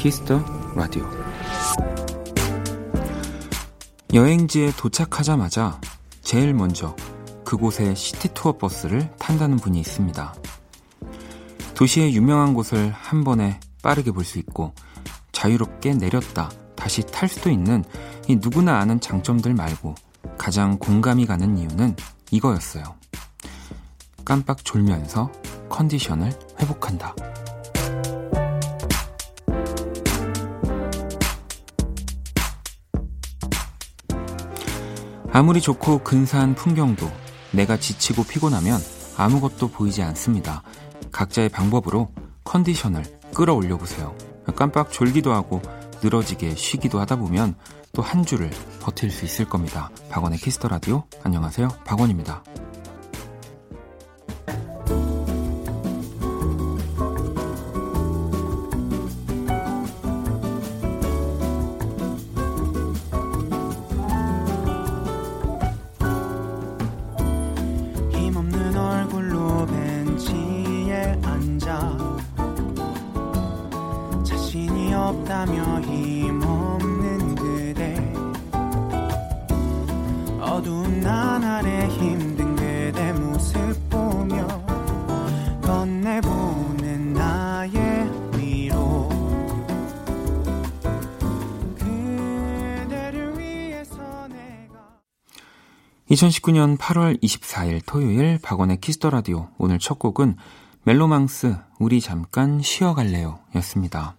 키스 더 라디오 여행지에 도착하자마자 제일 먼저 그곳의 시티 투어 버스를 탄다는 분이 있습니다. 도시의 유명한 곳을 한 번에 빠르게 볼 수 있고 자유롭게 내렸다 다시 탈 수도 있는 이 누구나 아는 장점들 말고 가장 공감이 가는 이유는 이거였어요. 깜빡 졸면서 컨디션을 회복한다. 아무리 좋고 근사한 풍경도 내가 지치고 피곤하면 아무것도 보이지 않습니다. 각자의 방법으로 컨디션을 끌어올려 보세요. 깜빡 졸기도 하고 늘어지게 쉬기도 하다 보면 또 한 주를 버틸 수 있을 겁니다. 박원의 키스 더 라디오 안녕하세요. 박원입니다. 2019년 8월 24일 토요일 박원의 키스 더 라디오 오늘 첫 곡은 멜로망스 우리 잠깐 쉬어갈래요 였습니다.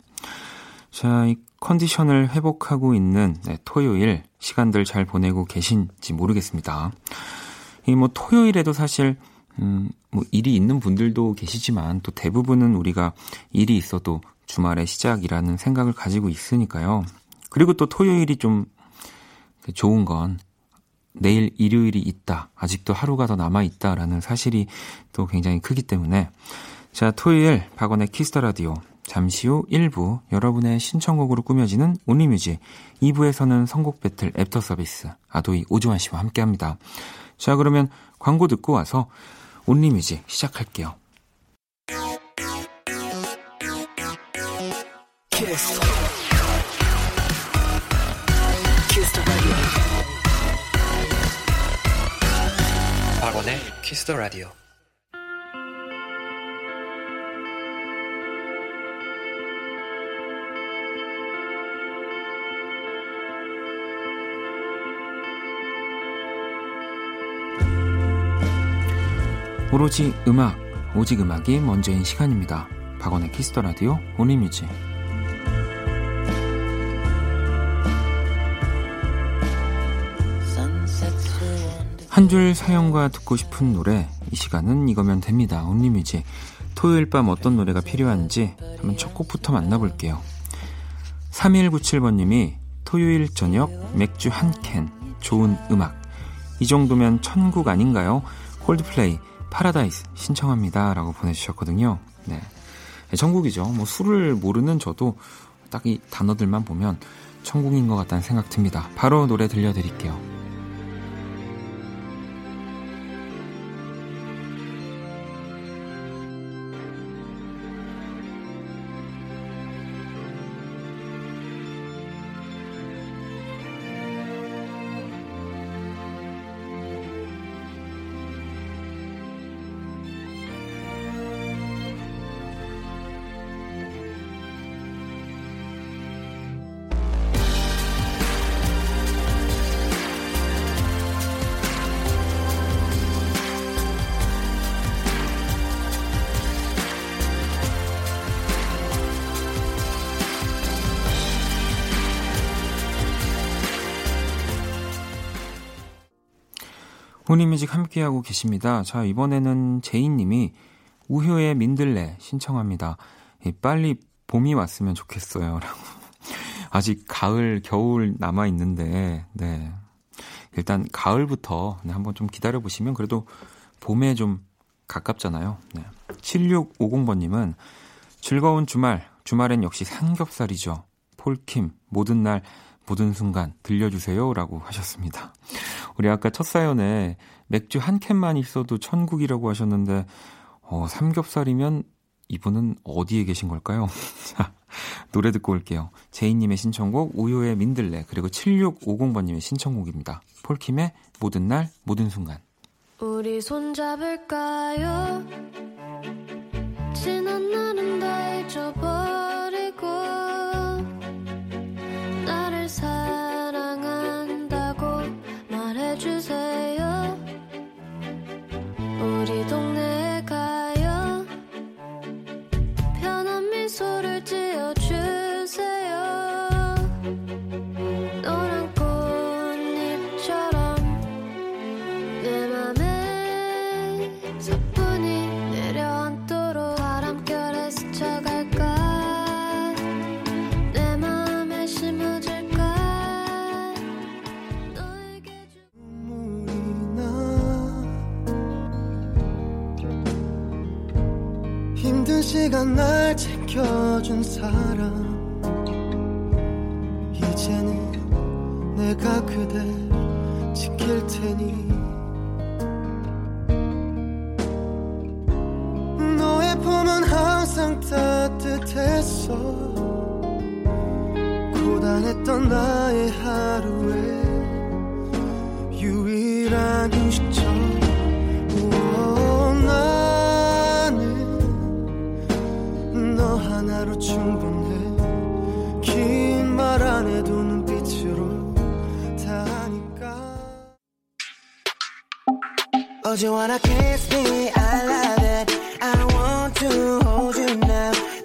자, 이 컨디션을 회복하고 있는 네, 토요일 시간들 잘 보내고 계신지 모르겠습니다. 이 뭐 토요일에도 사실 음, 뭐 일이 있는 분들도 계시지만 또 대부분은 우리가 일이 있어도 주말의 시작이라는 생각을 가지고 있으니까요. 그리고 또 토요일이 좀 좋은 건 내일 일요일이 있다. 아직도 하루가 더 남아 있다 라는 사실이 또 굉장히 크기 때문에 자, 토요일 박원의 키스 더 라디오 잠시 후 1부 여러분의 신청곡으로 꾸며지는 Only Music 2부에서는 선곡 배틀 애프터 서비스 아도이 오주환 씨와 함께 합니다. 자, 그러면 광고 듣고 와서 Only Music 시작할게요. 키스 키스 더 라디오. 오로지 음악, 오직 음악이 먼저인 시간입니다. 박원의 키스 더 라디오 Only Music. 한 줄 사연과 듣고 싶은 노래 이 시간은 이거면 됩니다. Only Music. 토요일 밤 어떤 노래가 필요한지 한번 첫 곡부터 만나볼게요. 3197번님이 토요일 저녁 맥주 한 캔, 좋은 음악. 이 정도면 천국 아닌가요? 콜드플레이 파라다이스 신청합니다. 라고 보내주셨거든요. 네. 천국이죠. 뭐 술을 모르는 저도 딱 이 단어들만 보면 천국인 것 같다는 생각 듭니다. 바로 노래 들려드릴게요. 혼이뮤직 함께하고 계십니다. 자, 이번에는 제이님이 우효의 민들레 신청합니다. 빨리 봄이 왔으면 좋겠어요. 라고. 아직 가을, 겨울 남아있는데, 네. 일단 가을부터 네, 한번 좀 기다려보시면 그래도 봄에 좀 가깝잖아요. 네. 7650번님은 즐거운 주말, 주말엔 역시 삼겹살이죠. 폴킴, 모든 날, 모든 순간 들려주세요. 라고 하셨습니다. 우리 아까 첫 사연에 맥주 한 캔만 있어도 천국이라고 하셨는데, 어, 삼겹살이면 이분은 어디에 계신 걸까요? 자, 노래 듣고 올게요. 제이님의 신청곡, 우유의 민들레, 그리고 7650번님의 신청곡입니다. 폴킴의 모든 날, 모든 순간. 우리 손잡을까요? 지난 날은 다 잊어버리 고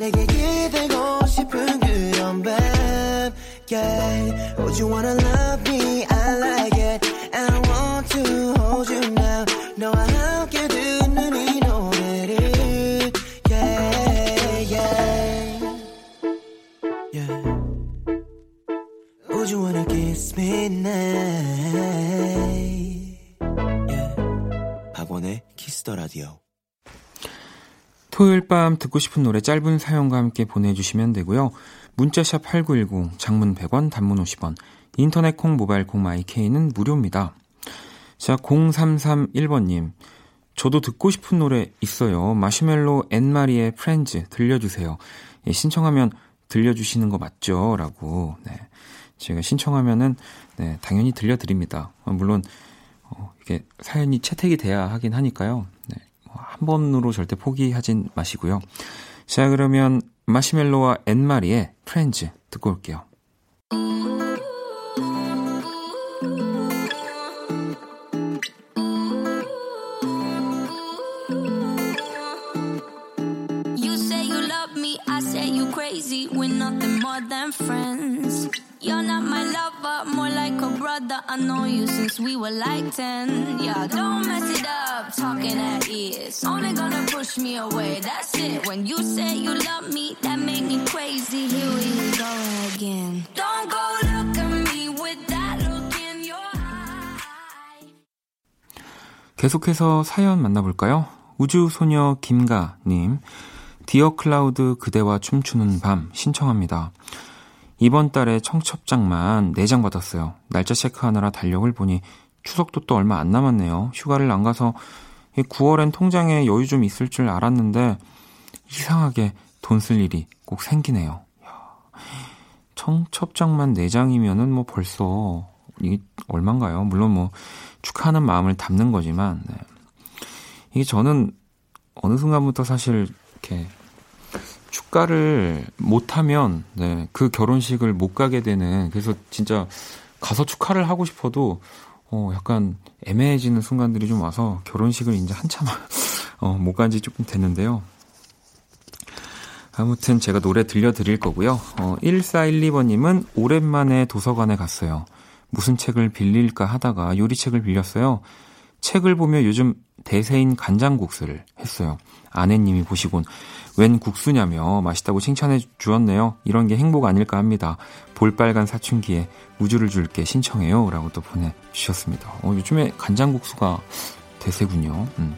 내게 기대고 싶은 그런 밤. Yeah. Oh, you wanna love 밤 듣고 싶은 노래 짧은 사연과 함께 보내주시면 되고요. 문자샵 8910, 장문 100원, 단문 50원, 인터넷 콩, 모바일 콩, 마이케이는 무료입니다. 자, 0331번님. 저도 듣고 싶은 노래 있어요. 마시멜로 앤마리의 프렌즈 들려주세요. 예, 신청하면 들려주시는 거 맞죠? 라고, 네. 제가 신청하면은, 네, 당연히 들려드립니다. 어, 물론, 어, 이게 사연이 채택이 돼야 하긴 하니까요. 네. 뭐한 번으로 절대 포기하진 마시고요. 자, 그러면 마시멜로와 앤마리의 프렌즈 듣고 올게요. You're not my lover, more like a brother. I know you since we were like 10. Yeah, don't mess it up, talking at ears. Only gonna push me away, that's it. When you say you love me, that make me crazy. Here we go again. Don't go look at me with that look in your eye. 계속해서 사연 만나볼까요? 우주소녀 김가님, 디어 클라우드 그대와 춤추는 밤 신청합니다. 이번 달에 청첩장만 4장 받았어요. 날짜 체크하느라 달력을 보니 추석도 또 얼마 안 남았네요. 휴가를 안 가서 9월엔 통장에 여유 좀 있을 줄 알았는데 이상하게 돈 쓸 일이 꼭 생기네요. 청첩장만 4장이면은 뭐 벌써 이게 얼만가요? 물론 뭐 축하하는 마음을 담는 거지만 네. 이게 저는 어느 순간부터 사실 이렇게 축가를 못하면 네, 그 결혼식을 못 가게 되는 그래서 진짜 가서 축하를 하고 싶어도 어 약간 애매해지는 순간들이 좀 와서 결혼식을 이제 한참 어, 못 간지 조금 됐는데요. 아무튼 제가 노래 들려드릴 거고요. 어, 1412번님은 오랜만에 도서관에 갔어요. 무슨 책을 빌릴까 하다가 요리책을 빌렸어요. 책을 보며 요즘 대세인 간장국수를 했어요. 아내님이 보시곤 웬 국수냐며 맛있다고 칭찬해 주었네요. 이런 게 행복 아닐까 합니다. 볼빨간 사춘기의 우주를 줄게 신청해요. 라고 또 보내주셨습니다. 어, 요즘에 간장국수가 대세군요. 음.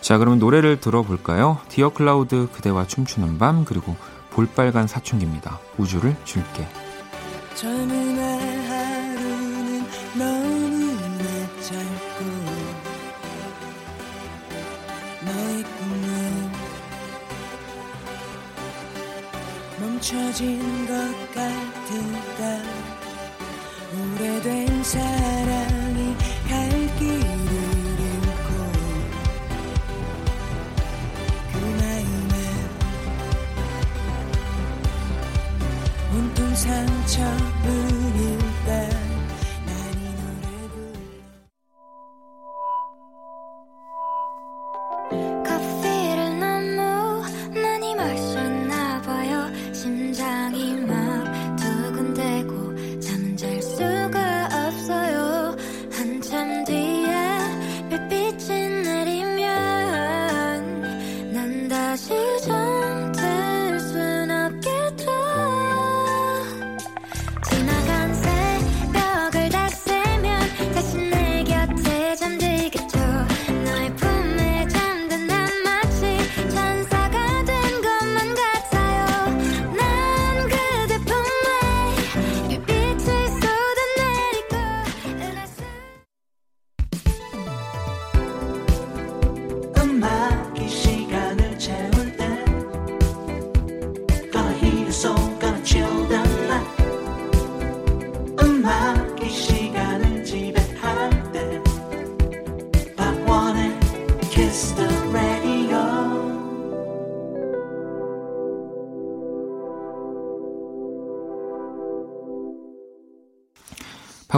자, 그러면 노래를 들어볼까요? 디어 클라우드 그대와 춤추는 밤 그리고 볼빨간 사춘기입니다. 우주를 줄게. 젊음 尽的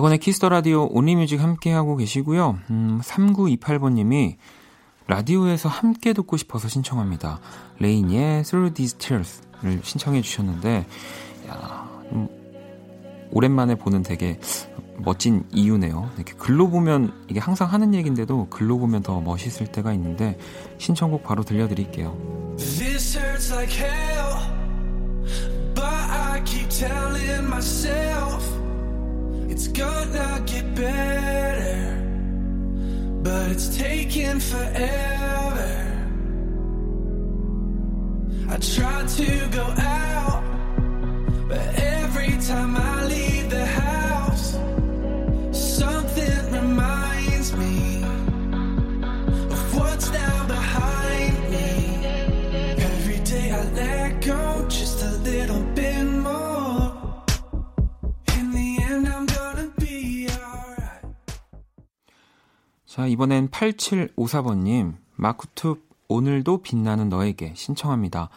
박원의 키스 더 라디오 Only Music 함께하고 계시고요. 음, 3928번님이 라디오에서 함께 듣고 싶어서 신청합니다. 레이니의 Thru These Tears를 신청해 주셨는데, 야, 음, 오랜만에 보는 되게 멋진 이유네요. 이렇게 글로 보면 이게 항상 하는 얘기인데도 글로 보면 더 멋있을 때가 있는데 신청곡 바로 들려드릴게요. This hurts like hell, but I keep telling myself. It's gonna get better, but it's taking forever. I try to go out, but every time I leave 자, 이번엔 8754번님, 마쿠투 오늘도 빛나는 너에게 신청합니다.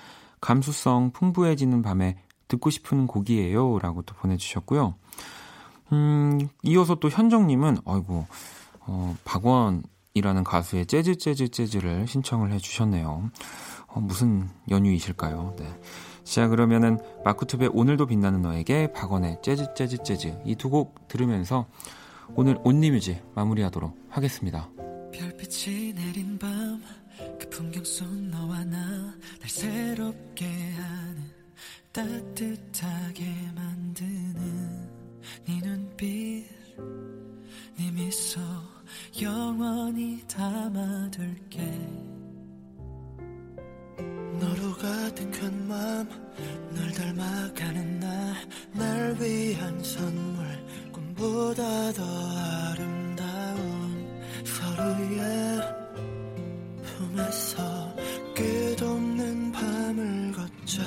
감수성 풍부해지는 밤에 듣고 싶은 곡이에요. 라고 또 보내주셨고요. 음, 이어서 또 현정님은, 아이고, 어, 박원이라는 가수의 재즈, 재즈, 재즈를 신청을 해주셨네요. 어, 무슨 연유이실까요? 네. 자, 그러면은, 마쿠투의 오늘도 빛나는 너에게, 박원의 재즈, 재즈, 재즈. 이 두 곡 들으면서, 오늘 온리뮤지 마무리하도록 하겠습니다. 별빛이 내린 밤 그 풍경 속 너와 나 날 새롭게 하는 따뜻하게 만드는 네 눈빛 네 미소 영원히 담아둘게 너로 가득한 마음 널 닮아가는 날날 위한 선물 보다 더 아름다운 서로의 품에서 끝없는 밤을 걷자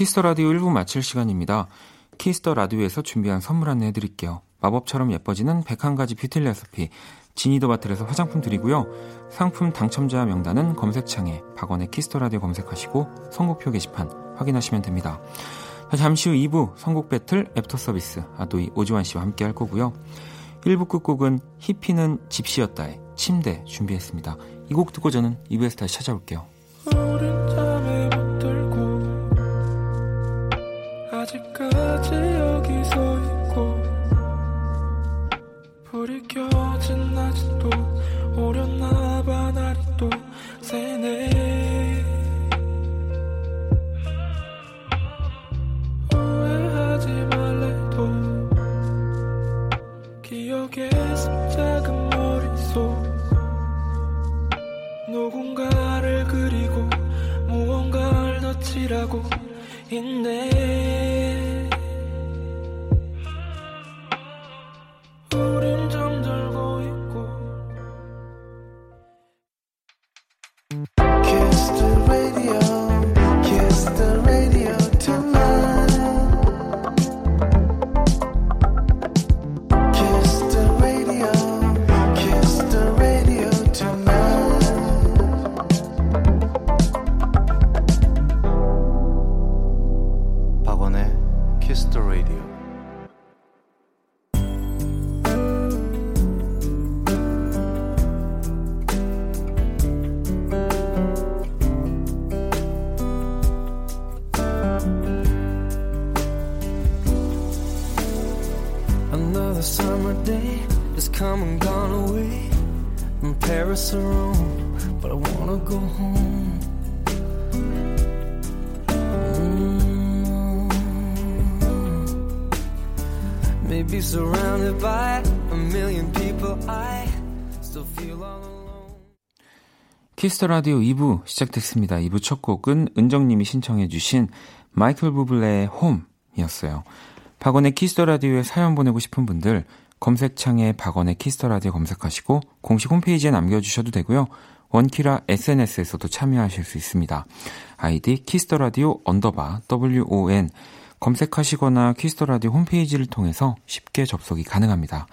키스 더 라디오 1부 마칠 시간입니다. 키스 더 라디오에서 준비한 선물 안내 해 드릴게요. 마법처럼 예뻐지는 101가지 뷰티 레시피 지니더바틀에서 화장품 드리고요. 상품 당첨자 명단은 검색창에 박원의 키스 더 라디오 검색하시고 선곡표 게시판 확인하시면 됩니다. 잠시 후 2부 선곡 배틀 애프터 서비스 아도이 오주환 씨와 함께 할 거고요. 1부 끝곡은 히피는 집시였다의 침대 준비했습니다. 이 곡 듣고 저는 2부에서 다시 찾아올게요. 있네 키스 더 라디오 2부 시작됐습니다. 2부 첫 곡은 은정님이 신청해주신 마이클 부블레의 Home이었어요. 박원의 키스 더 라디오에 사연 보내고 싶은 분들 검색창에 박원의 키스 더 라디오 검색하시고 공식 홈페이지에 남겨주셔도 되고요. 원키라 SNS에서도 참여하실 수 있습니다. 아이디 키스 더 라디오 underbar WON 검색하시거나 키스 더 라디오 홈페이지를 통해서 쉽게 접속이 가능합니다.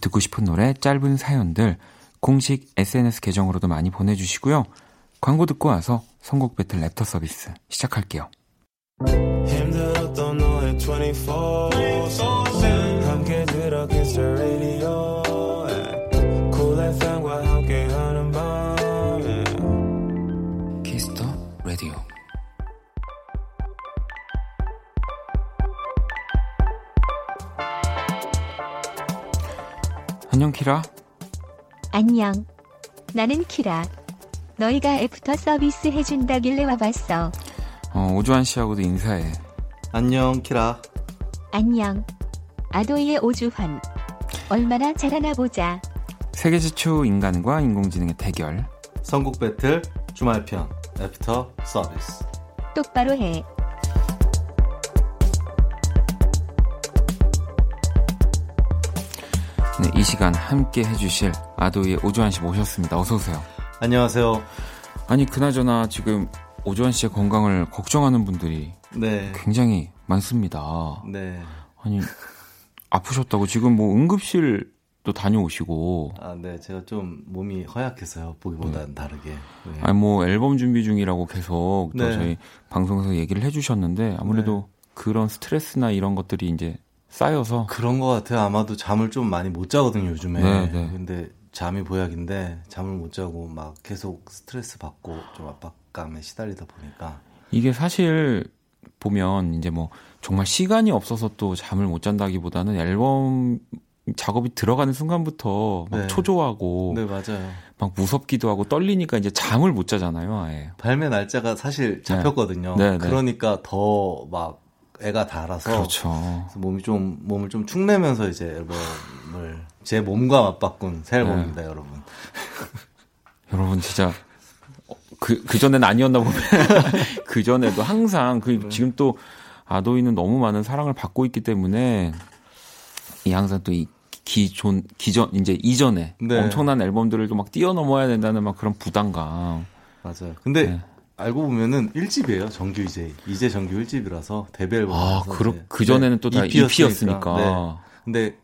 듣고 싶은 노래, 짧은 사연들 공식 SNS 계정으로도 많이 보내주시고요. 광고 듣고 와서 선곡 배틀 랩터 서비스 시작할게요. 힘들었던 너의 24 함께 들어 Kiss the Radio Cool FM과 함께하는 밤 Kiss the Radio 안녕 키라 안녕. 나는 키라. 너희가 애프터 서비스 해준다길래 와봤어. 어, 오주환 씨하고도 인사해. 안녕, 키라. 안녕. 아도이의 오주환. 얼마나 잘하나 보자. 세계 최초 인간과 인공지능의 대결. 선곡 배틀 주말편 애프터 서비스. 똑바로 해. 네, 이 시간 함께 해주실 아도이의 오주환 씨 모셨습니다. 어서 오세요. 안녕하세요. 아니 그나저나 지금 오주환 씨의 건강을 걱정하는 분들이 네. 굉장히 많습니다. 네. 아니 아프셨다고 지금 뭐 응급실도 다녀오시고. 아, 네. 제가 좀 몸이 허약해서요. 보기보다는 네. 다르게. 네. 아니 뭐 앨범 준비 중이라고 계속 또 네. 저희 방송에서 얘기를 해주셨는데 아무래도 네. 그런 스트레스나 이런 것들이 이제 쌓여서 그런 것 같아요. 아마도 잠을 좀 많이 못 자거든요 요즘에. 네, 네. 근데 잠이 보약인데 잠을 못 자고 막 계속 스트레스 받고 좀 압박감에 시달리다 보니까 이게 사실 보면 이제 뭐 정말 시간이 없어서 또 잠을 못 잔다기보다는 앨범 작업이 들어가는 순간부터 막 네. 초조하고 네 맞아요. 막 무섭기도 하고 떨리니까 이제 잠을 못 자잖아요. 아예. 발매 날짜가 사실 잡혔거든요. 네. 네, 네. 그러니까 더 막 애가 달아서 그렇죠. 몸이 좀 몸을 좀 축내면서 이제 앨범을 제 몸과 맞바꾼 새 앨범입니다, 네. 여러분. 여러분 진짜 그, 그 전엔 아니었나 보면 그 전에도 항상 그 네. 지금 또 아도이는 너무 많은 사랑을 받고 있기 때문에 이 항상 또 이 기존 기전 이제 이전에 네. 엄청난 앨범들을 또 막 뛰어넘어야 된다는 막 그런 부담감. 맞아요. 근데 네. 알고 보면은 1집이에요. 정규 이제 이제 정규 1집이라서 데뷔 앨범. 아, 그, 그 전에는 또 다 EP였으니까. 네. 근데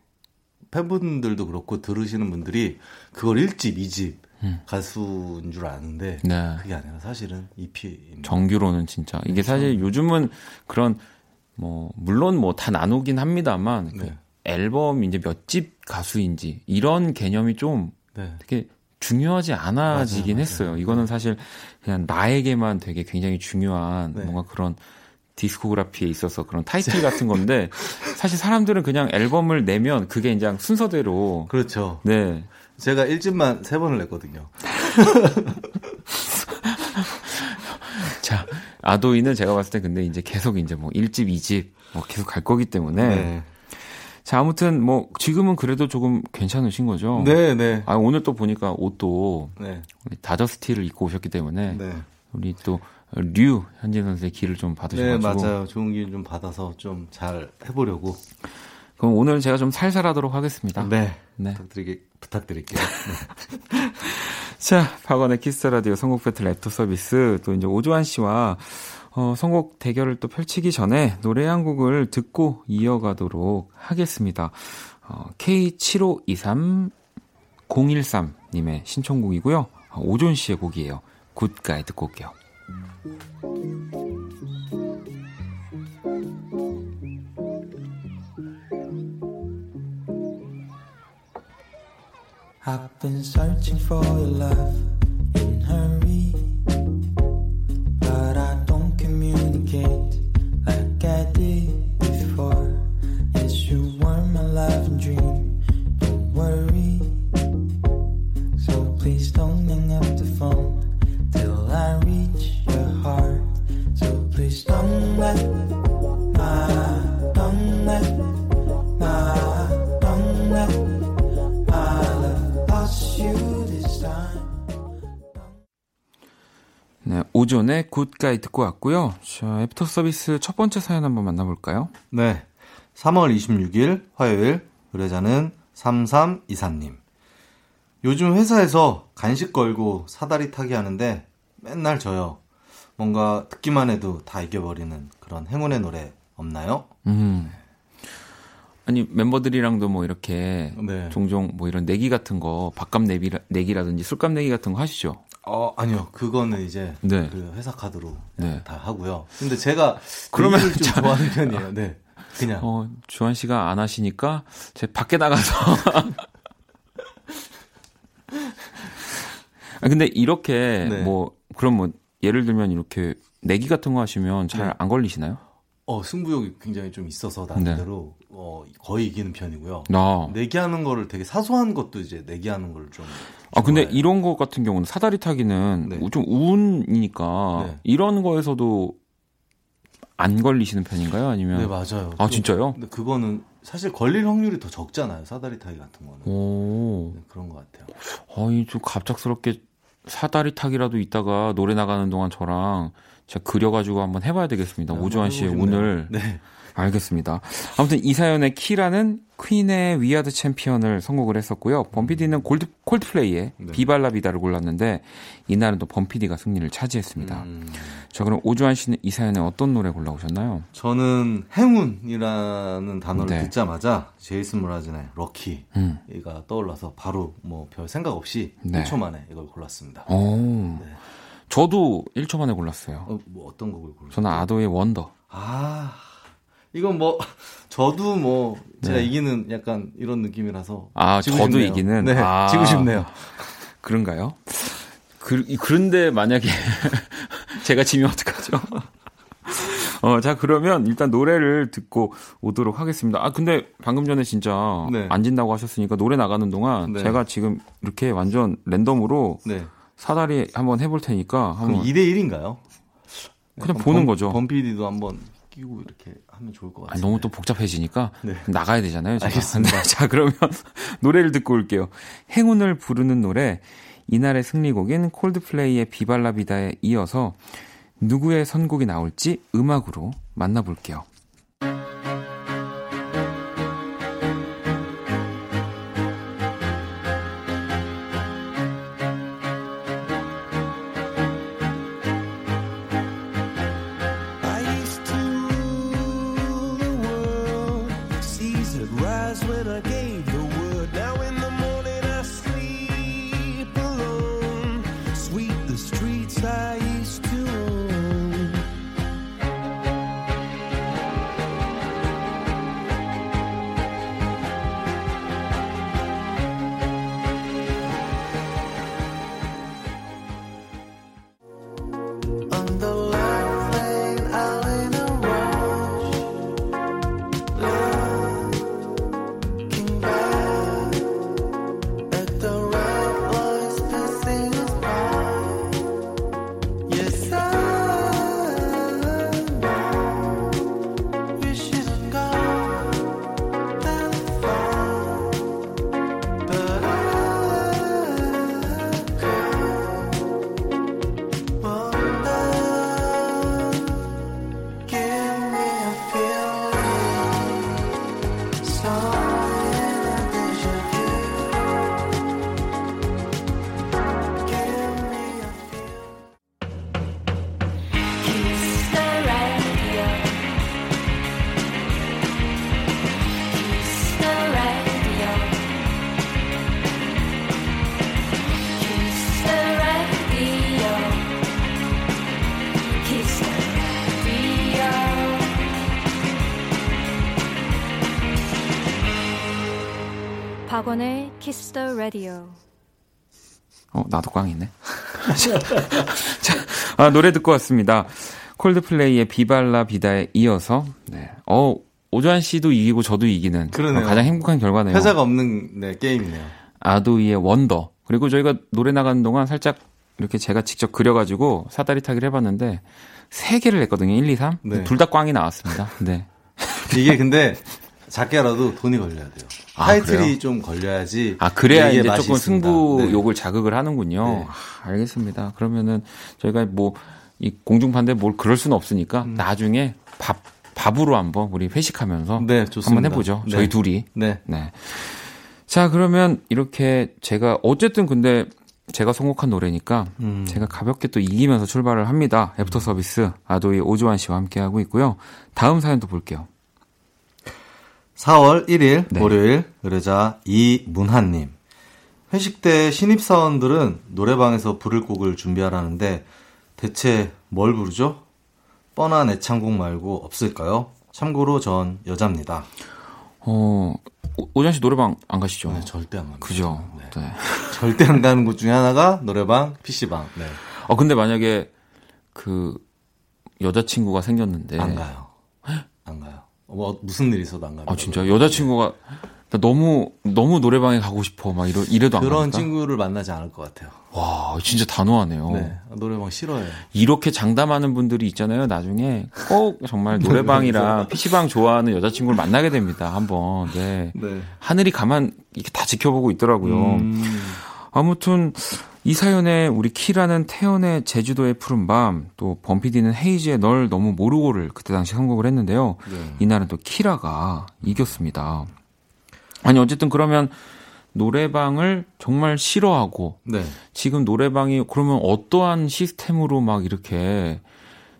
팬분들도 그렇고 들으시는 분들이 그걸 1집, 2집 음. 가수인 줄 아는데 네. 그게 아니라 사실은 EP 정규로는 진짜 이게 그렇죠. 사실 요즘은 그런 뭐 물론 뭐 다 나누긴 합니다만 그 네. 그 앨범 이제 몇 집 가수인지 이런 개념이 좀 네. 되게 중요하지 않아지긴 맞아요, 했어요. 맞아요. 이거는 사실 그냥 나에게만 되게 굉장히 중요한 네. 뭔가 그런 discography에 있어서 그런 타이틀 같은 건데 사실 사람들은 그냥 앨범을 내면 그게 이제 순서대로 그렇죠. 네. 제가 1집만 3번을 냈거든요. 자, 아도이는 제가 봤을 때 근데 이제 계속 이제 뭐 1집, 2집 뭐 계속 갈 거기 때문에 네. 자, 아무튼 뭐 지금은 그래도 조금 괜찮으신 거죠? 네, 네. 아, 오늘 또 보니까 옷도 네. 다저스 티를 입고 오셨기 때문에 네. 우리 또 류 현진 선수의 기를 좀 받으셔가지고 네 맞아요 좋은 기 좀 받아서 좀 잘 해보려고 그럼 오늘 제가 좀 살살하도록 하겠습니다 네, 네. 부탁드리 부탁드릴게요 네. 자 박원의 Kiss the Radio 선곡 배틀 랩터 서비스 또 이제 오주환 씨와 어, 선곡 대결을 또 펼치기 전에 노래 한 곡을 듣고 이어가도록 하겠습니다. 어, K7523 013님의 신청곡이고요. 어, 오존 씨의 곡이에요. 굿가이 듣고 올게요. I've searching for your love 오존의 Good Guy 듣고 왔고요. 자, 애프터 서비스 첫 번째 사연 한번 만나볼까요? 네. 3월 26일 화요일 의뢰자는 3324님. 요즘 회사에서 간식 걸고 사다리 타기 하는데 맨날 져요. 뭔가 듣기만 해도 다 이겨버리는 그런 행운의 노래 없나요? 음. 아니 멤버들이랑도 뭐 이렇게 네. 종종 뭐 이런 내기 같은 거 밥값 내기, 내기라든지 술값 내기 같은 거 하시죠? 어 아니요 그거는 이제 네. 그 회사 카드로 네. 다 하고요. 근데 제가 그러면 좀 자, 좋아하는 편이에요. 네 그냥 어 주한 씨가 안 하시니까 제 밖에 나가서 아 근데 이렇게 네. 뭐 그럼 뭐 예를 들면 이렇게 내기 같은 거 하시면 잘안 네. 걸리시나요? 어 승부욕이 굉장히 좀 있어서 나름대로 네. 어 거의 이기는 편이고요. 아. 내기하는 거를 되게 사소한 것도 이제 내기하는 걸 좀. 아 근데 이런 거 같은 경우는 사다리 타기는 네. 좀 운이니까 네. 이런 거에서도 안 걸리시는 편인가요? 아니면 네 맞아요. 아 진짜요? 근데 그거는 사실 걸릴 확률이 더 적잖아요. 사다리 타기 같은 거는. 오 네, 그런 것 같아요. 아이 좀 갑작스럽게 사다리 타기라도 있다가 노래 나가는 동안 저랑 제가 그려가지고 한번 해봐야 되겠습니다. 네, 오주환 씨의 운을. 네. 알겠습니다. 아무튼 이 사연의 키라는 퀸의 위아드 챔피언을 선곡을 했었고요. 범피디는 골드, 콜드플레이의 네. 비발라비다를 골랐는데 이날은 또 범피디가 승리를 차지했습니다. 음. 자 그럼 오주환 씨는 이 사연에 어떤 노래 골라오셨나요? 저는 행운이라는 단어를 네. 듣자마자 제이슨 무라진의 럭키가 음. 떠올라서 바로 뭐 별 생각 없이 네. 1초 만에 이걸 골랐습니다. 오. 네. 저도 1초 만에 골랐어요. 어, 뭐 어떤 곡을 골랐어요? 저는 아도의 원더. 아, 이건 뭐 저도 뭐 제가 네. 이기는 약간 이런 느낌이라서 아 저도 싶네요. 이기는 네 아, 지고 싶네요. 그런가요? 그, 그런데 만약에 제가 지면 어떡하죠? 어, 자, 그러면 일단 노래를 듣고 오도록 하겠습니다. 아, 근데 방금 전에 진짜 네. 안 진다고 하셨으니까 노래 나가는 동안 네. 제가 지금 이렇게 완전 랜덤으로 네. 사다리 한번 해볼 테니까. 한번. 2대 1인가요? 그냥 보는 범, 거죠. 범피디도 한번 끼고 이렇게 하면 좋을 것 같아요. 너무 또 복잡해지니까 네. 나가야 되잖아요. 제가. 알겠습니다. 자, 그러면 노래를 듣고 올게요. 행운을 부르는 노래 이날의 승리곡인 콜드플레이의 비발라비다에 이어서 누구의 선곡이 나올지 음악으로 만나볼게요. with when I gave 박원의 Kiss the Radio. 어, 나도 꽝이네. 자, 아, 노래 듣고 왔습니다. 콜드플레이의 Viva la Vida에 이어서, 네. 어, 오주환 씨도 이기고 저도 이기는 그러네요. 가장 행복한 결과네요. 패자가 없는 네, 게임이네요. 아도이의 Wonder. 그리고 저희가 노래 나가는 동안 살짝 이렇게 제가 직접 그려 가지고 사다리 타기를 해 봤는데 세 개를 했거든요. 1, 2, 3. 네. 둘다 꽝이 나왔습니다. 네. 이게 근데 작게라도 돈이 걸려야 돼요. 아, 타이틀이 그래요? 좀 걸려야지. 아, 그래야 이제 조금 승부 네. 욕을 자극을 하는군요. 네. 아, 알겠습니다. 그러면은 저희가 뭐, 이 공중파인데 뭘 그럴 수는 없으니까 음. 나중에 밥, 밥으로 한번 우리 회식하면서 네, 한번 해보죠. 네. 저희 둘이. 네. 네. 자, 그러면 이렇게 제가 어쨌든 근데 제가 선곡한 노래니까 음. 제가 가볍게 또 이기면서 출발을 합니다. 애프터 서비스 아도이 오주환 씨와 함께 하고 있고요. 다음 사연도 볼게요. 4월 1일 네. 월요일 의뢰자 이문하님 회식 때 신입사원들은 노래방에서 부를 곡을 준비하라는데 대체 뭘 부르죠? 뻔한 애창곡 말고 없을까요? 참고로 전 여자입니다. 어, 오전 씨 노래방 안 가시죠? 네, 절대 안 갑니다. 그죠? 네. 네. 절대 안 가는 곳 중에 하나가 노래방, PC방. 네. 어, 근데 만약에 그 여자친구가 생겼는데. 안 가요. 안 가요. 뭐 무슨 일이 있어도 안 가요. 아, 진짜? 여자친구가 너무 너무 노래방에 가고 싶어 막 이러 이래도 안 그런 친구를 만나지 않을 것 같아요. 와 진짜 단호하네요. 네, 노래방 싫어해요. 이렇게 장담하는 분들이 있잖아요. 나중에 꼭 정말 노래방이랑 PC방 좋아하는 여자친구를 만나게 됩니다. 한번 네. 네. 하늘이 가만 이렇게 다 지켜보고 있더라고요. 음. 아무튼 이 사연에 우리 키라는 태연의 제주도의 푸른 밤, 또 범피디는 헤이즈의 널 너무 모르고를 그때 당시 선곡을 했는데요. 네. 이날은 또 키라가 이겼습니다. 아니 어쨌든 그러면 노래방을 정말 싫어하고 네. 지금 노래방이 그러면 어떠한 시스템으로 막 이렇게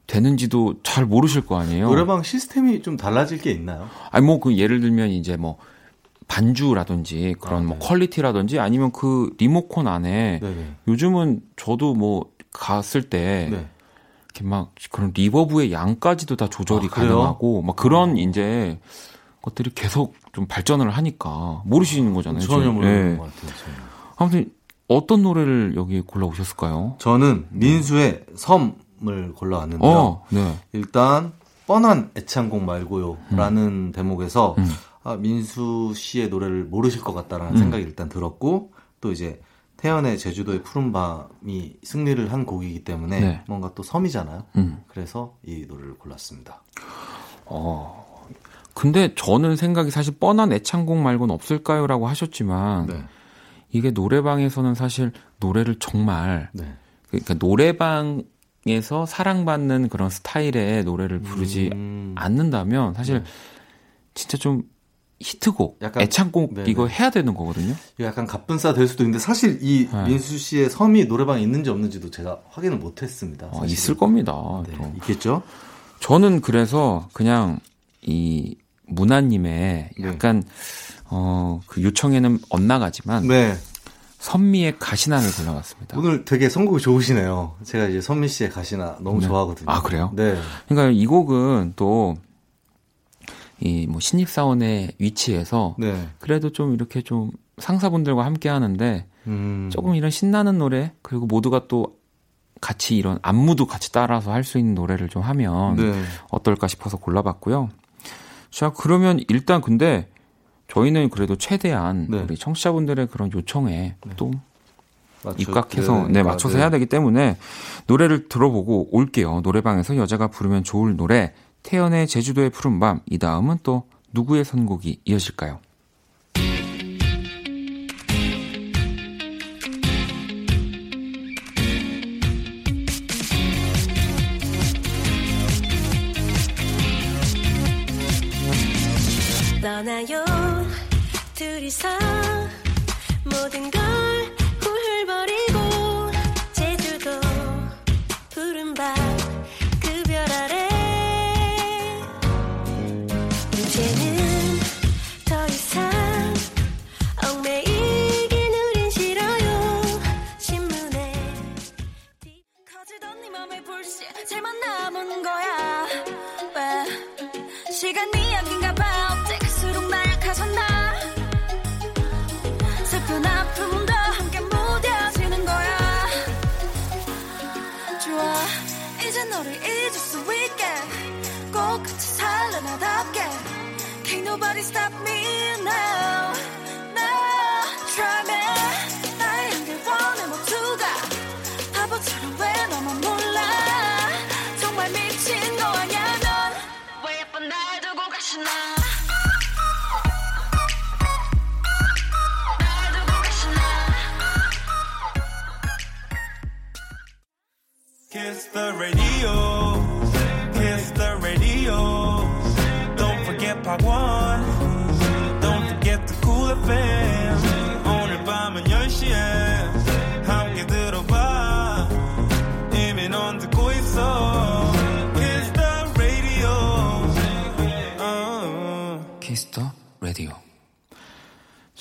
되는지도 잘 모르실 거 아니에요. 노래방 시스템이 좀 달라질 게 있나요? 아니 뭐 그 예를 들면 이제 뭐 반주라든지 그런 아, 뭐 네. 뭐 퀄리티라든지 아니면 그 리모컨 안에 네네. 요즘은 저도 뭐 갔을 때 네. 이렇게 막 그런 리버브의 양까지도 다 조절이 아, 가능하고 막 그런 어. 이제 것들이 계속 좀 발전을 하니까 모르시는 거잖아요. 전혀 모르는 네. 것 같아요. 전혀. 아무튼 어떤 노래를 여기 골라 오셨을까요? 저는 민수의 섬을 골라 왔는데요. 어, 네. 일단 뻔한 애창곡 말고요라는 음. 대목에서 음. 아, 민수 씨의 노래를 모르실 것 같다라는 음. 생각이 일단 들었고 또 이제 태연의 제주도의 푸른 밤이 승리를 한 곡이기 때문에 네. 뭔가 또 섬이잖아요. 음. 그래서 이 노래를 골랐습니다. 어, 근데 저는 생각이 사실 뻔한 애창곡 말고는 없을까요라고 하셨지만 네. 이게 노래방에서는 사실 노래를 정말 네. 그러니까 노래방 에서 사랑받는 그런 스타일의 노래를 부르지 음... 않는다면 사실 네. 진짜 좀 히트곡, 약간, 애창곡 네네. 이거 해야 되는 거거든요. 약간 갑분싸 될 수도 있는데 사실 이 네. 민수 씨의 섬이 노래방에 있는지 없는지도 제가 확인을 못했습니다. 어, 있을 겁니다. 네, 있겠죠. 저는 그래서 그냥 이 문화님의 네. 약간 어, 그 요청에는 엇나가지만 네. 선미의 가시나를 골라봤습니다. 오늘 되게 선곡이 좋으시네요. 제가 이제 선미 씨의 가시나 너무 네. 좋아하거든요. 아 그래요? 네. 그러니까 이 곡은 또 이 뭐 신입 사원의 위치에서 네. 그래도 좀 이렇게 좀 상사분들과 함께 하는데 음. 조금 이런 신나는 노래 그리고 모두가 또 같이 이런 안무도 같이 따라서 할 수 있는 노래를 좀 하면 네. 어떨까 싶어서 골라봤고요. 자, 그러면 일단 근데 저희는 그래도 최대한 네. 우리 청취자분들의 그런 요청에 네. 또 맞춰, 입각해서 네, 네 맞춰서 네. 해야 되기 때문에 노래를 들어보고 올게요. 노래방에서 여자가 부르면 좋을 노래 태연의 제주도의 푸른 밤 이 다음은 또 누구의 선곡이 이어질까요? 떠나요 둘이서 모든 걸 nobody stop me now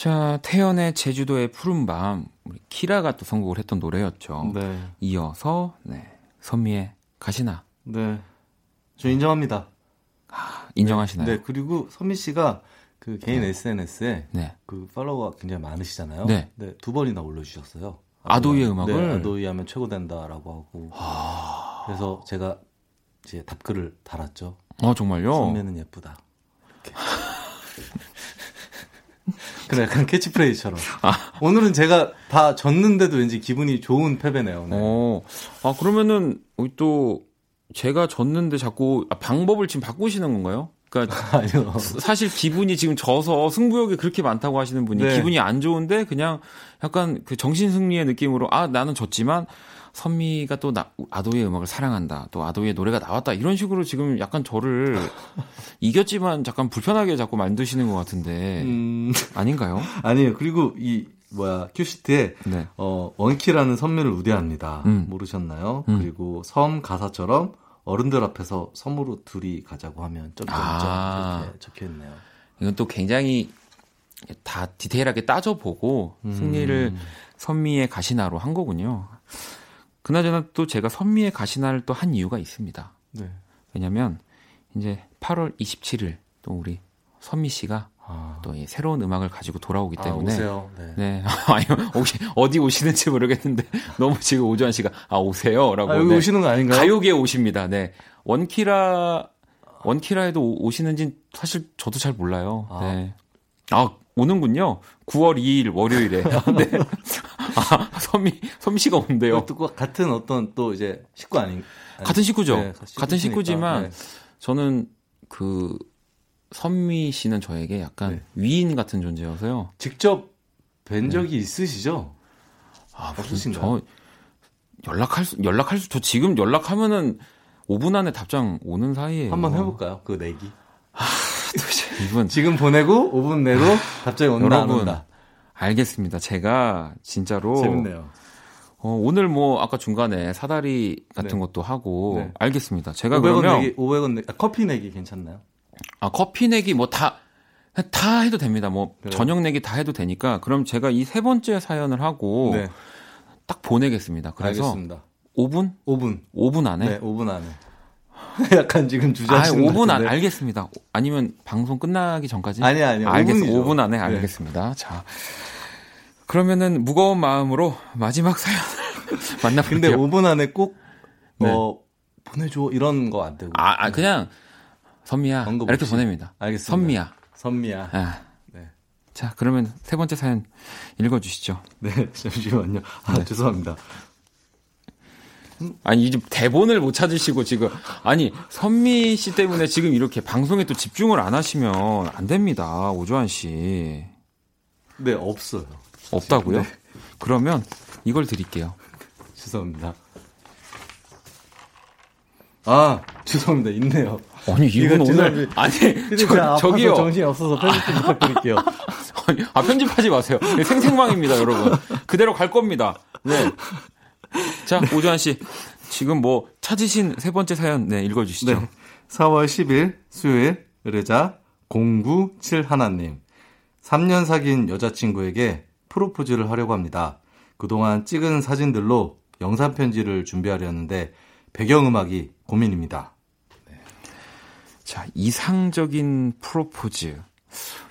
자, 태연의 제주도의 푸른 밤. 우리 키라가 또 선곡을 했던 노래였죠. 네. 이어서 네. 선미의 가시나 네. 저 인정합니다. 인정하시나요? 네, 그리고 선미 씨가 그 개인 SNS에 네. 그 팔로워가 굉장히 많으시잖아요. 네. 두 번이나 올려 주셨어요. 아도이의 음악을? 네, 아도이 하면 최고 된다라고 하고. 그래서 제가 이제 답글을 달았죠. 어, 정말요? 선배는 예쁘다. 이렇게. 그래, 약간 캐치프레이즈처럼. 아. 오늘은 제가 다 졌는데도 왠지 기분이 좋은 패배네요. 네. 어. 아, 그러면은 또 제가 졌는데 자꾸 아, 방법을 지금 바꾸시는 건가요? 그러니까 아니요. 사실 기분이 지금 져서 승부욕이 그렇게 많다고 하시는 분이 네. 기분이 안 좋은데 그냥 약간 그 정신 승리의 느낌으로 아 나는 졌지만 선미가 또 나, 아도이의 음악을 사랑한다 또 아도이의 노래가 나왔다 이런 식으로 지금 약간 저를 이겼지만 잠깐 불편하게 자꾸 만드시는 것 같은데 음, 아닌가요? 아니에요. 그리고 이, 뭐야, 큐시트에, 네. 어, 원키라는 선미를 우대합니다. 음. 모르셨나요? 음. 그리고 섬 가사처럼 어른들 앞에서 섬으로 둘이 가자고 하면 점점점 아. 이렇게 적혀 있네요. 이건 또 굉장히 다 디테일하게 따져보고 음. 승리를 선미의 가시나로 한 거군요. 그나저나 또 제가 선미의 가시나를 또 한 이유가 있습니다. 네. 왜냐면 이제 8월 27일 또 우리 선미 씨가 아, 또이 새로운 음악을 가지고 돌아오기 아, 때문에 오세요. 네. 네. 아니요. 혹시 어디 오시는지 모르겠는데 너무 지금 오주환 씨가 아 오세요라고 아, 여기 네. 오시는 거 아닌가요? 가요계에 오십니다. 네. 원키라 원키라에도 오- 오시는지 사실 저도 잘 몰라요. 아. 네. 아, 오는군요. 9월 2일 월요일에. 네. 아, 선미 선미 씨가 온대요. 또 같은 어떤 또 이제 식구 아닌 같은 식구죠. 네, 같은. 식구지만 네. 저는 그 선미 씨는 저에게 약간 네. 위인 같은 존재여서요. 직접 뵌 적이 있으시죠? 아, 없으신가요? 저 연락할 수 연락할 수 저 지금 연락하면은 5분 안에 답장 오는 사이에요. 한번 해 볼까요? 그 내기. 이분 지금 보내고 5분 내로 답장이 온다 안 여러분 온다. 알겠습니다. 제가 진짜로 재밌네요. 어, 오늘 뭐 아까 중간에 사다리 같은 네. 것도 하고 네. 알겠습니다. 제가 500원 그러면 내기, 500원 내기, 아, 커피 내기 괜찮나요? 아, 커피 내기 뭐 다 다 해도 됩니다. 뭐 그래요? 저녁 내기 다 해도 되니까 그럼 제가 이 세 번째 사연을 하고 네, 딱 보내겠습니다. 그래서 알겠습니다. 5분 5분. 5분 안에 네, 5분 안에. 약간 지금 아, 주저하시는 5분 것안 같은데. 알겠습니다. 아니면 방송 끝나기 전까지? 아니, 아니요. 알겠습니다. 5분이죠. 5분 안에 네. 알겠습니다. 자. 그러면은 무거운 마음으로 마지막 근데 만나볼게요. 5분 안에 꼭, 네. 어, 보내줘. 이런 거 안 되고. 아, 아, 그냥 선미야 언급 이렇게 없이. 보냅니다. 알겠습니다. 선미야. 선미야. 아. 네. 자, 그러면 세 번째 사연 읽어주시죠. 네, 잠시만요. 아, 죄송합니다. 아니 이제 대본을 못 찾으시고 지금 아니 선미 씨 때문에 지금 이렇게 방송에 또 집중을 안 하시면 안 됩니다. 오조환 씨 네, 없어요. 없다고요? 네. 그러면 이걸 드릴게요. 죄송합니다. 아, 죄송합니다. 있네요. 아니 이거 오늘. 아니 저, 저기요 정신이 없어서 편집 좀 부탁드릴게요. 아니, 아 편집하지 마세요. 이거 생생방입니다, 여러분. 그대로 갈 겁니다. 네. 자 오조환 씨 지금 뭐 찾으신 세 번째 사연 네 읽어 주시죠. 네. 4월 10일 수요일 의뢰자 097 하나님. 3년 사귄 여자친구에게 프로포즈를 하려고 합니다. 그동안 찍은 사진들로 영상 편지를 준비하려는데 배경음악이 고민입니다. 자, 이상적인 프로포즈.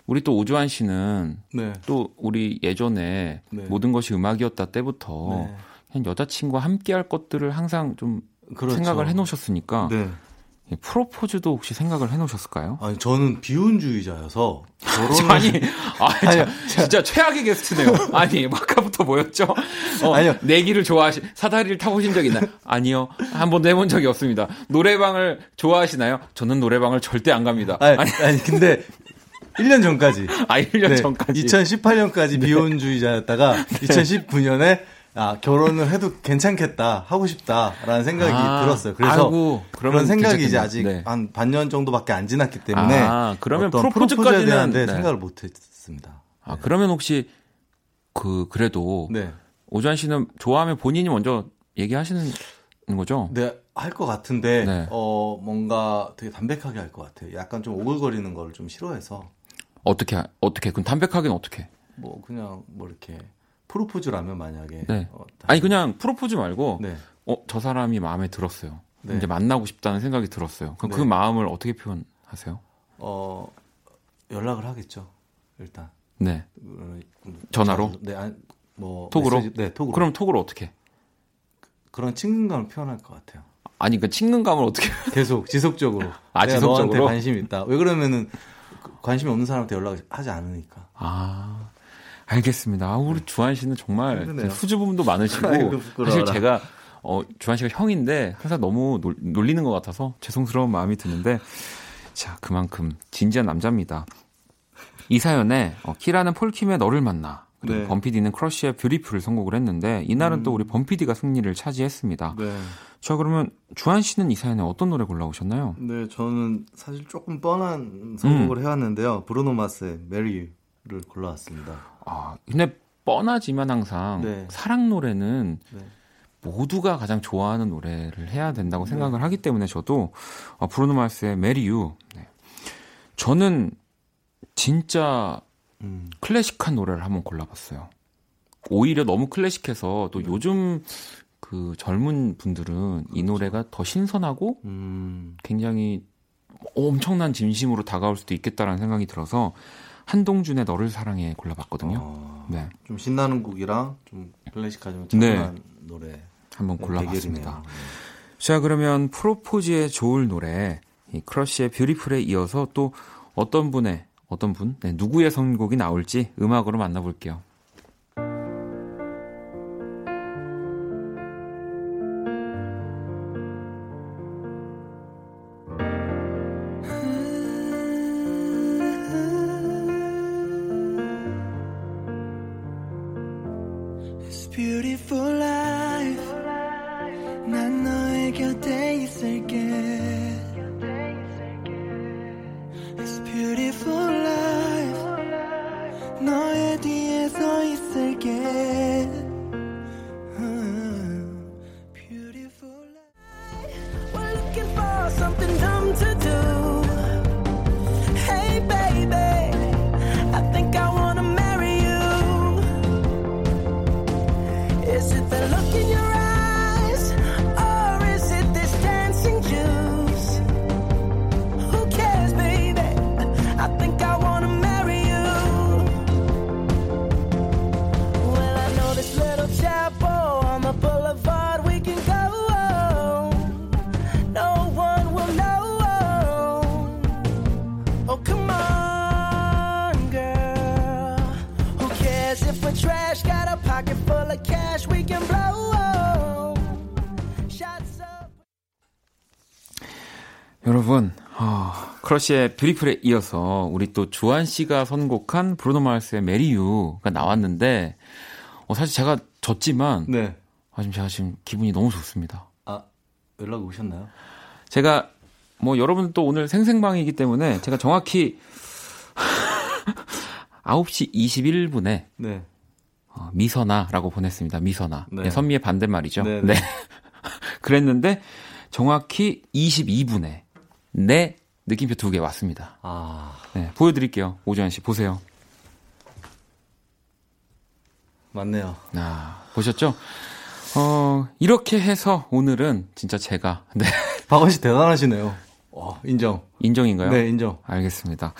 우리 또 오주환 씨는 네. 또 우리 예전에 네. 모든 것이 음악이었다 때부터 네. 여자친구와 함께 할 것들을 항상 좀 그렇죠. 생각을 해 놓으셨으니까 네. 예, 프로포즈도 혹시 생각을 해 놓으셨을까요? 아니 저는 비혼주의자여서 결혼을 아니, 아, 자, 진짜 최악의 게스트네요. 아니, 아까부터 뭐였죠? 어, 아니요. 내기를 좋아하시, 사다리를 타보신 적 있나요? 아니요. 한 번도 해본 적이 없습니다. 노래방을 좋아하시나요? 저는 노래방을 절대 안 갑니다. 아니, 아니, 아니 근데 1년 전까지 아, 1년 네, 전까지. 2018년까지 비혼주의자였다가 2019년에 아 결혼을 해도 괜찮겠다 하고 싶다라는 생각이 아, 들었어요. 그래서 아이고, 그런 생각이 이제 괜찮겠네. 아직 네. 한 반년 정도밖에 안 지났기 때문에 아, 그러면 프로포즈까지는- 대한 데 네. 생각을 못했습니다. 아, 그러면 혹시, 그, 그래도, 네, 오주환 씨는 좋아하면 본인이 먼저 얘기하시는 거죠? 네 할 것 같은데 네. 어 뭔가 되게 담백하게 할 것 같아요. 약간 좀 오글거리는 걸 좀 싫어해서 어떻게, 어떻게, 그럼 담백하게는 어떻게? 뭐 그냥 뭐 이렇게 프로포즈라면 만약에 네. 어, 아니, 그냥 프로포즈 말고, 네. 어, 저 사람이 마음에 들었어요. 네. 이제 만나고 싶다는 생각이 들었어요. 그럼 그 네. 마음을 어떻게 표현하세요? 어 연락을 하겠죠. 일단 네. 음, 전화로? 자주- 네, 아니, 뭐 톡으로? 메시지- 네, 톡으로. 그럼 톡으로 어떻게? 그런 친근감을 표현할 것 같아요. 아니, 그 친근감을 어떻게? 계속 지속적으로. 아, 지속적으로? 너한테 관심 이 있다. 왜 그러면은 그 관심이 없는 사람한테 연락을 하지 않으니까. 아, 알겠습니다. 아, 우리 주한 씨는 정말 힘드네요. 수줍음도 많으시고, 아이고. 사실 제가, 어, 주한 씨가 형인데, 항상 너무 놀, 놀리는 것 같아서 죄송스러운 마음이 드는데, 자, 그만큼 진지한 남자입니다. 이 사연에, 어, 키라는 폴킴의 너를 만나, 그리고 네. 범피디는 크러쉬의 Beautiful을 선곡을 했는데, 이날은 또 우리 범피디가 승리를 차지했습니다. 네. 자, 그러면 주한 씨는 이 사연에 어떤 노래 골라오셨나요? 네, 저는 사실 조금 뻔한 선곡을 음. 해왔는데요. 브루노 마스의 Marry You를 골라왔습니다. 아, 근데 뻔하지만 항상 네. 사랑 노래는 네. 모두가 가장 좋아하는 노래를 해야 된다고 생각을 하기 때문에 저도 어, 브루노 마스의 메리 유. 네. 저는 진짜 음. 클래식한 노래를 한번 골라봤어요. 오히려 너무 클래식해서 또 요즘 그 젊은 분들은 이 노래가 더 신선하고 음. 굉장히 엄청난 진심으로 다가올 수도 있겠다라는 생각이 들어서 한동준의 너를 사랑해 골라봤거든요. 어, 네, 좀 신나는 곡이랑 좀 클래식하지만 네. 차분한 노래. 한번 네, 골라봤습니다. 대결이네요. 자, 그러면 프로포즈에 좋을 노래, 이 크러쉬의 뷰티풀에 이어서 또 어떤 분의, 어떤 분, 네, 누구의 선곡이 나올지 음악으로 만나볼게요. 여러분, 어, 크러쉬의 Beautiful에 이어서 우리 또 주한 씨가 선곡한 브루노 마스의 Marry You가 나왔는데, 어, 사실 제가 졌지만, 네. 아, 지금 제가 지금 기분이 너무 좋습니다. 아, 연락 오셨나요? 제가 뭐 여러분 또 오늘 생생방이기 때문에 제가 정확히 9시 21분에 네. 어, 미선아라고 보냈습니다. 미선아. 네. 네, 선미의 반대말이죠. 네, 네. 네. 그랬는데 정확히 22분에 네 느낌표 두 개 왔습니다. 아, 네, 보여드릴게요. 오주환 씨 보세요. 맞네요. 아, 보셨죠? 어, 이렇게 해서 오늘은 진짜 제가 네. 박원 씨 대단하시네요. 어, 인정. 인정인가요? 네, 인정. 알겠습니다.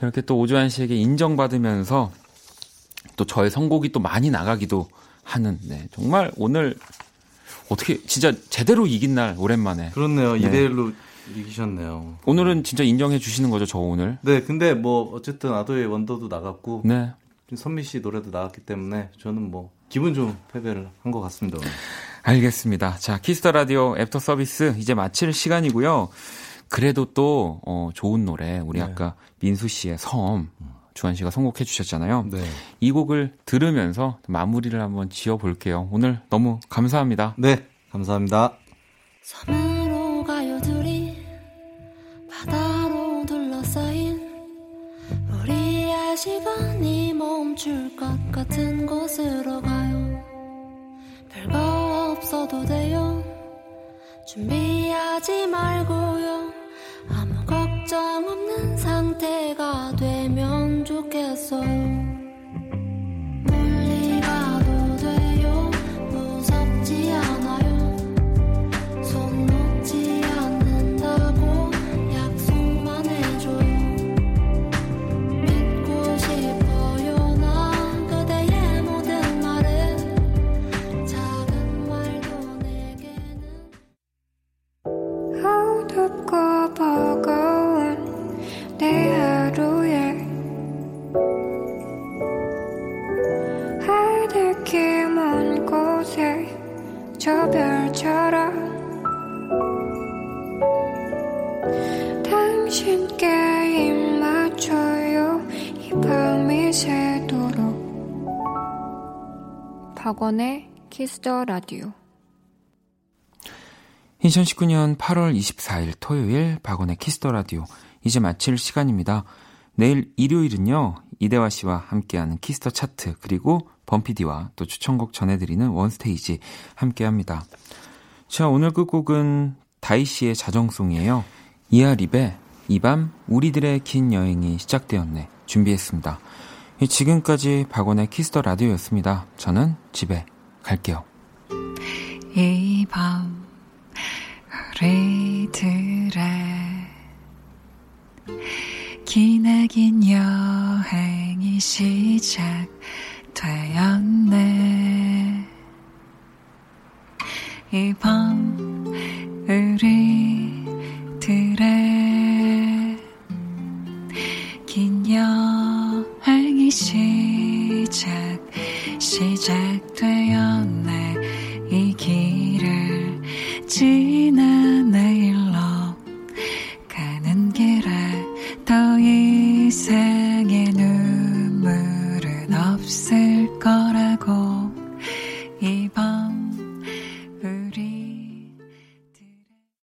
이렇게 또 오주환 씨에게 인정받으면서 또 저의 선곡이 또 많이 나가기도 하는, 네. 정말 오늘 어떻게 진짜 제대로 이긴 날 오랜만에. 그렇네요. 네. 2대 1로 이기셨네요. 오늘은 진짜 인정해 주시는 거죠, 저 오늘. 네, 근데 뭐 어쨌든 아도이의 Wonder도 나갔고 네. 선미 씨 노래도 나갔기 때문에 저는 뭐 기분 좋은 패배를 한 것 같습니다. 오늘. 알겠습니다. 자, Kiss the Radio 애프터 서비스 이제 마칠 시간이고요. 그래도 또 어, 좋은 노래 우리 네. 아까 민수 씨의 섬 주한 씨가 선곡해 주셨잖아요. 네. 이 곡을 들으면서 마무리를 한번 지어 볼게요. 오늘 너무 감사합니다. 네, 감사합니다. 같은 곳으로 가요. 별거 없어도 돼요. 준비하지 말고요. 아무 걱정 없는 상태가 되면 좋겠어요 새도록 박원의 Kiss the Radio 2019년 8월 24일 토요일 박원의 Kiss the Radio 이제 마칠 시간입니다. 내일 일요일은요 이대화 씨와 함께하는 Kiss the Chart 그리고 범피디와 또 추천곡 전해드리는 원스테이지 함께합니다. 자 오늘 끝곡은 다이 씨의 자정송이에요. 이하립의 이 밤 우리들의 긴 여행이 시작되었네 준비했습니다. 지금까지 박원의 Kiss the Radio였습니다. 저는 집에 갈게요. 이 밤 우리들의 기나긴 여행이 시작되었네 이 밤 우리들의 긴 여행 시작 시작되었네.